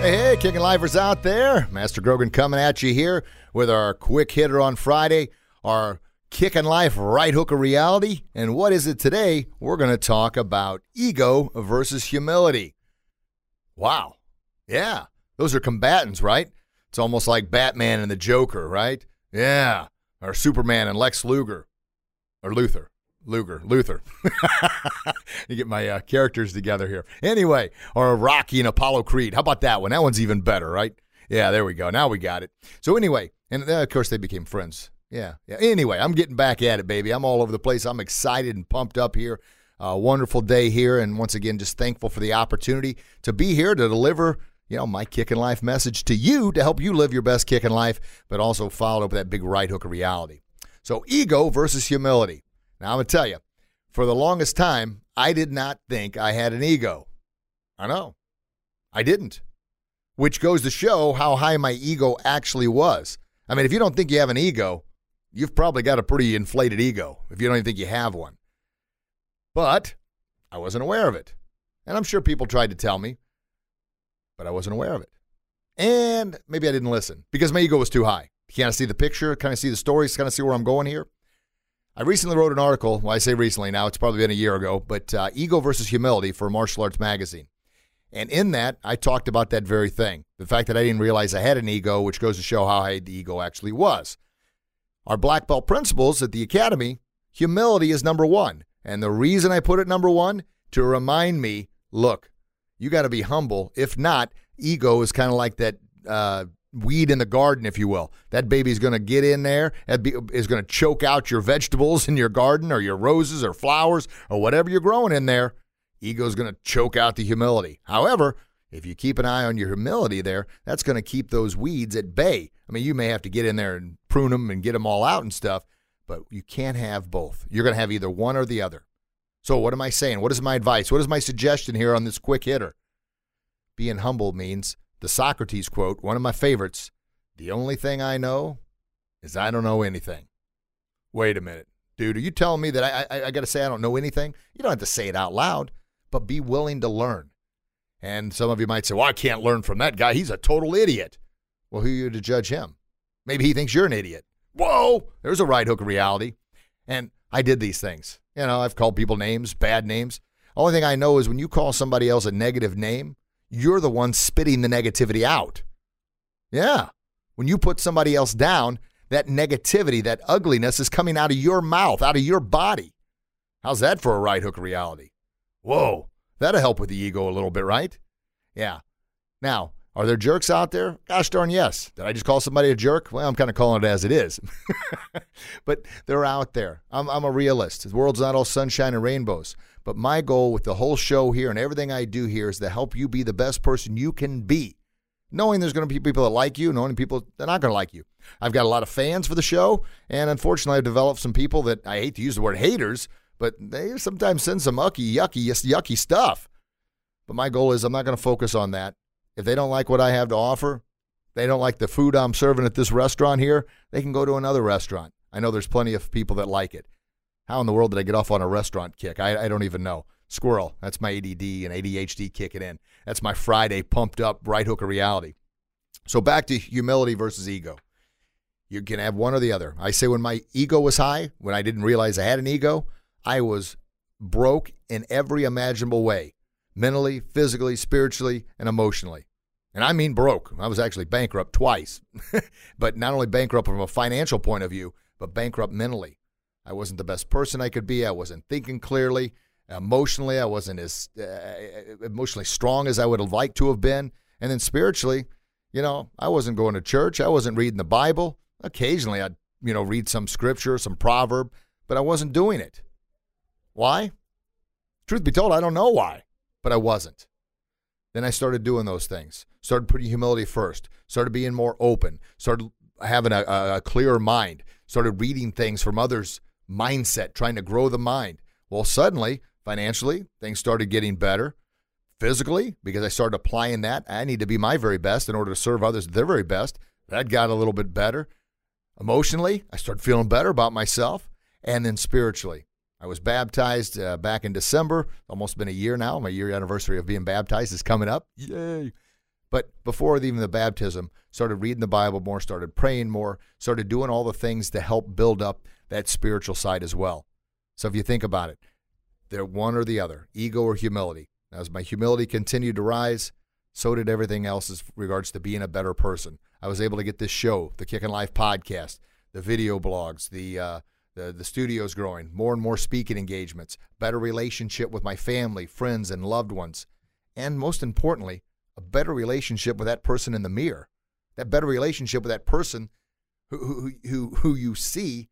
Hey, hey, kicking lifers out there. Master Grogan coming at you here with our quick hitter on Friday, our kicking life right hook of reality. And what is it today? We're going to talk about ego versus humility. Wow. Yeah. Those are combatants, right? It's almost like Batman and the Joker, right? Yeah. Or Superman and Lex Luger. Or Luthor. Luger, Luthor. you get my uh, characters together here. Anyway, or Rocky and Apollo Creed. How about that one? That one's even better, right? Yeah, there we go. Now we got it. So anyway, and uh, of course they became friends. Yeah, yeah. Anyway, I'm getting back at it, baby. I'm all over the place. I'm excited and pumped up here. Uh, wonderful day here, and once again, just thankful for the opportunity to be here to deliver you know, my kick kicking life message to you to help you live your best kick kicking life, but also followed up with that big right hook of reality. So, ego versus humility. Now, I'm going to tell you, for the longest time, I did not think I had an ego. I know. I didn't. Which goes to show how high my ego actually was. I mean, if you don't think you have an ego, you've probably got a pretty inflated ego if you don't even think you have one. But I wasn't aware of it. And I'm sure people tried to tell me, but I wasn't aware of it. And maybe I didn't listen because my ego was too high. Kind of see the picture, Can I see the stories, Can I see where I'm going here. I recently wrote an article. Well, I say recently now, it's probably been a year ago, but uh, Ego versus Humility for Martial Arts Magazine. And in that, I talked about that very thing the fact that I didn't realize I had an ego, which goes to show how high the ego actually was. Our black belt principles at the Academy humility is number one. And the reason I put it number one, to remind me look, you got to be humble. If not, ego is kind of like that uh, weed in the garden, if you will. That baby's going to get in there, is going to choke out your vegetables in your garden or your roses or flowers or whatever you're growing in there. Ego's going to choke out the humility. However, if you keep an eye on your humility there, that's going to keep those weeds at bay. I mean, you may have to get in there and prune them and get them all out and stuff, but you can't have both. You're going to have either one or the other. So, what am I saying? What is my advice? What is my suggestion here on this quick hitter? Being humble means the Socrates quote, one of my favorites The only thing I know is I don't know anything. Wait a minute. Dude, are you telling me that I, I, I got to say I don't know anything? You don't have to say it out loud, but be willing to learn. And some of you might say, well, I can't learn from that guy. He's a total idiot. Well, who are you to judge him? Maybe he thinks you're an idiot. Whoa, there's a right hook of reality. And I did these things. You know, I've called people names, bad names. Only thing I know is when you call somebody else a negative name, you're the one spitting the negativity out. Yeah. When you put somebody else down, that negativity, that ugliness is coming out of your mouth, out of your body. How's that for a right hook reality? Whoa, that'll help with the ego a little bit, right? Yeah. Now, are there jerks out there? Gosh darn yes. Did I just call somebody a jerk? Well, I'm kind of calling it as it is. but they're out there. I'm, I'm a realist. The world's not all sunshine and rainbows. But my goal with the whole show here and everything I do here is to help you be the best person you can be. Knowing there's going to be people that like you, knowing people that are not going to like you. I've got a lot of fans for the show, and unfortunately, I've developed some people that I hate to use the word haters, but they sometimes send some yucky, yucky, yucky stuff. But my goal is I'm not going to focus on that. If they don't like what I have to offer, they don't like the food I'm serving at this restaurant here, they can go to another restaurant. I know there's plenty of people that like it. How in the world did I get off on a restaurant kick? I, I don't even know. Squirrel. That's my ADD and ADHD kicking in. That's my Friday pumped up right hook of reality. So back to humility versus ego. You can have one or the other. I say when my ego was high, when I didn't realize I had an ego, I was broke in every imaginable way mentally, physically, spiritually, and emotionally. And I mean broke. I was actually bankrupt twice. but not only bankrupt from a financial point of view, but bankrupt mentally. I wasn't the best person I could be. I wasn't thinking clearly. Emotionally, I wasn't as uh, emotionally strong as I would have liked to have been. And then spiritually, you know, I wasn't going to church. I wasn't reading the Bible. Occasionally, I'd, you know, read some scripture, some proverb, but I wasn't doing it. Why? Truth be told, I don't know why, but I wasn't. Then I started doing those things, started putting humility first, started being more open, started having a, a, clearer mind, started reading things from others' mindset, trying to grow the mind. Well, suddenly, financially, things started getting better. Physically, because I started applying that, I need to be my very best in order to serve others their very best. That got a little bit better. Emotionally, I started feeling better about myself. And then spiritually, I was baptized uh, back in December, almost been a year now. My year anniversary of being baptized is coming up. Yay. But before even the baptism, started reading the Bible more, started praying more, started doing all the things to help build up that spiritual side as well. So if you think about it, they're one or the other, ego or humility. As my humility continued to rise, so did everything else as regards to being a better person. I was able to get this show, the Kickin' Life podcast, the video blogs, the uh, the, the studio's growing, more and more speaking engagements, better relationship with my family, friends, and loved ones. And most importantly, a better relationship with that person in the mirror. That better relationship with that person who, who, who, who you see,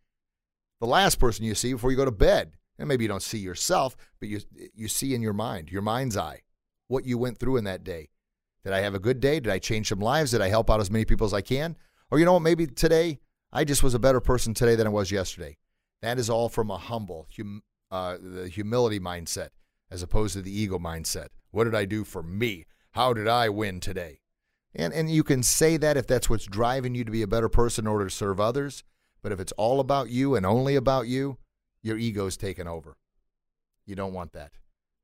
the last person you see before you go to bed. And maybe you don't see yourself, but you, you see in your mind, your mind's eye, what you went through in that day. Did I have a good day? Did I change some lives? Did I help out as many people as I can? Or you know what? Maybe today I just was a better person today than I was yesterday. That is all from a humble, hum, uh, the humility mindset as opposed to the ego mindset. What did I do for me? How did I win today? And, and you can say that if that's what's driving you to be a better person in order to serve others. But if it's all about you and only about you, your ego's taken over. You don't want that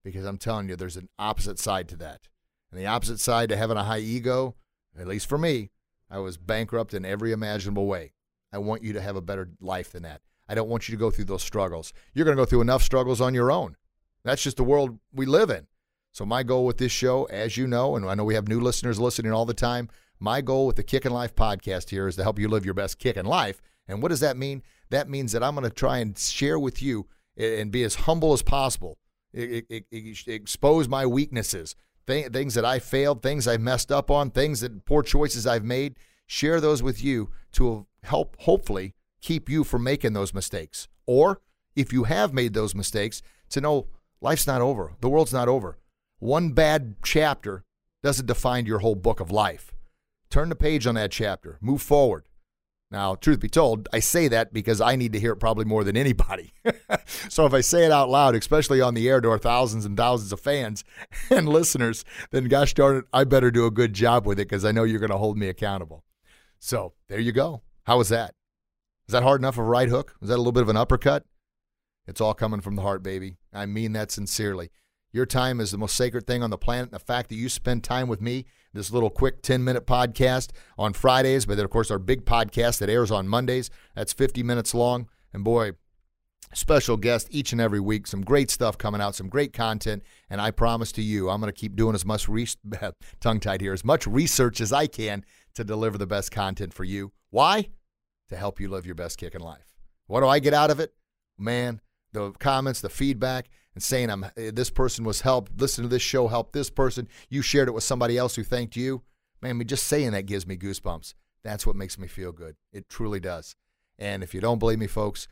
because I'm telling you, there's an opposite side to that. And the opposite side to having a high ego, at least for me, I was bankrupt in every imaginable way. I want you to have a better life than that. I don't want you to go through those struggles. You're going to go through enough struggles on your own. That's just the world we live in. So, my goal with this show, as you know, and I know we have new listeners listening all the time, my goal with the Kickin' Life podcast here is to help you live your best kick in life. And what does that mean? That means that I'm going to try and share with you and be as humble as possible, expose my weaknesses, things that I failed, things I messed up on, things that poor choices I've made. Share those with you to help, hopefully, keep you from making those mistakes. Or if you have made those mistakes, to know life's not over, the world's not over. One bad chapter doesn't define your whole book of life. Turn the page on that chapter, move forward. Now, truth be told, I say that because I need to hear it probably more than anybody. so if I say it out loud, especially on the air to our thousands and thousands of fans and listeners, then gosh darn it, I better do a good job with it because I know you're going to hold me accountable. So there you go. How was that? Is that hard enough of a right hook? Is that a little bit of an uppercut? It's all coming from the heart, baby. I mean that sincerely. Your time is the most sacred thing on the planet. And The fact that you spend time with me, this little quick 10 minute podcast on Fridays, but then, of course, our big podcast that airs on Mondays, that's 50 minutes long. And boy, special guest each and every week. Some great stuff coming out, some great content. And I promise to you, I'm going to keep doing as much, re- tongue tied here, as much research as I can to deliver the best content for you. Why? To help you live your best kick in life. What do I get out of it? Man, the comments, the feedback, and saying I'm eh, this person was helped. Listen to this show helped this person. You shared it with somebody else who thanked you. Man, me just saying that gives me goosebumps. That's what makes me feel good. It truly does. And if you don't believe me, folks,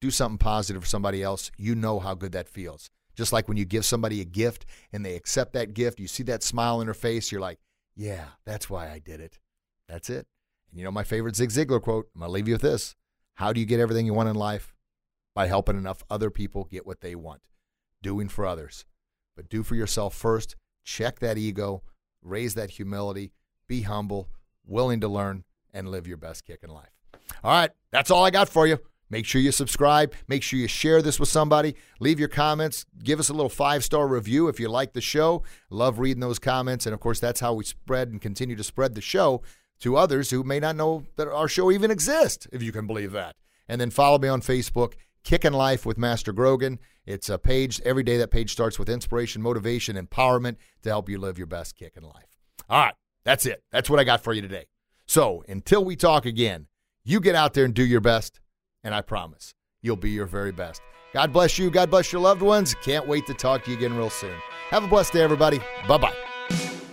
do something positive for somebody else. You know how good that feels. Just like when you give somebody a gift and they accept that gift, you see that smile in their face, you're like, yeah, that's why I did it. That's it. You know my favorite Zig Ziglar quote? I'm going to leave you with this. How do you get everything you want in life? By helping enough other people get what they want, doing for others. But do for yourself first. Check that ego, raise that humility, be humble, willing to learn, and live your best kick in life. All right, that's all I got for you. Make sure you subscribe. Make sure you share this with somebody. Leave your comments. Give us a little five star review if you like the show. Love reading those comments. And of course, that's how we spread and continue to spread the show to others who may not know that our show even exists, if you can believe that. And then follow me on Facebook, Kickin' Life with Master Grogan. It's a page. Every day that page starts with inspiration, motivation, empowerment to help you live your best kick in life. All right, that's it. That's what I got for you today. So until we talk again, you get out there and do your best, and I promise you'll be your very best. God bless you. God bless your loved ones. Can't wait to talk to you again real soon. Have a blessed day, everybody. Bye bye.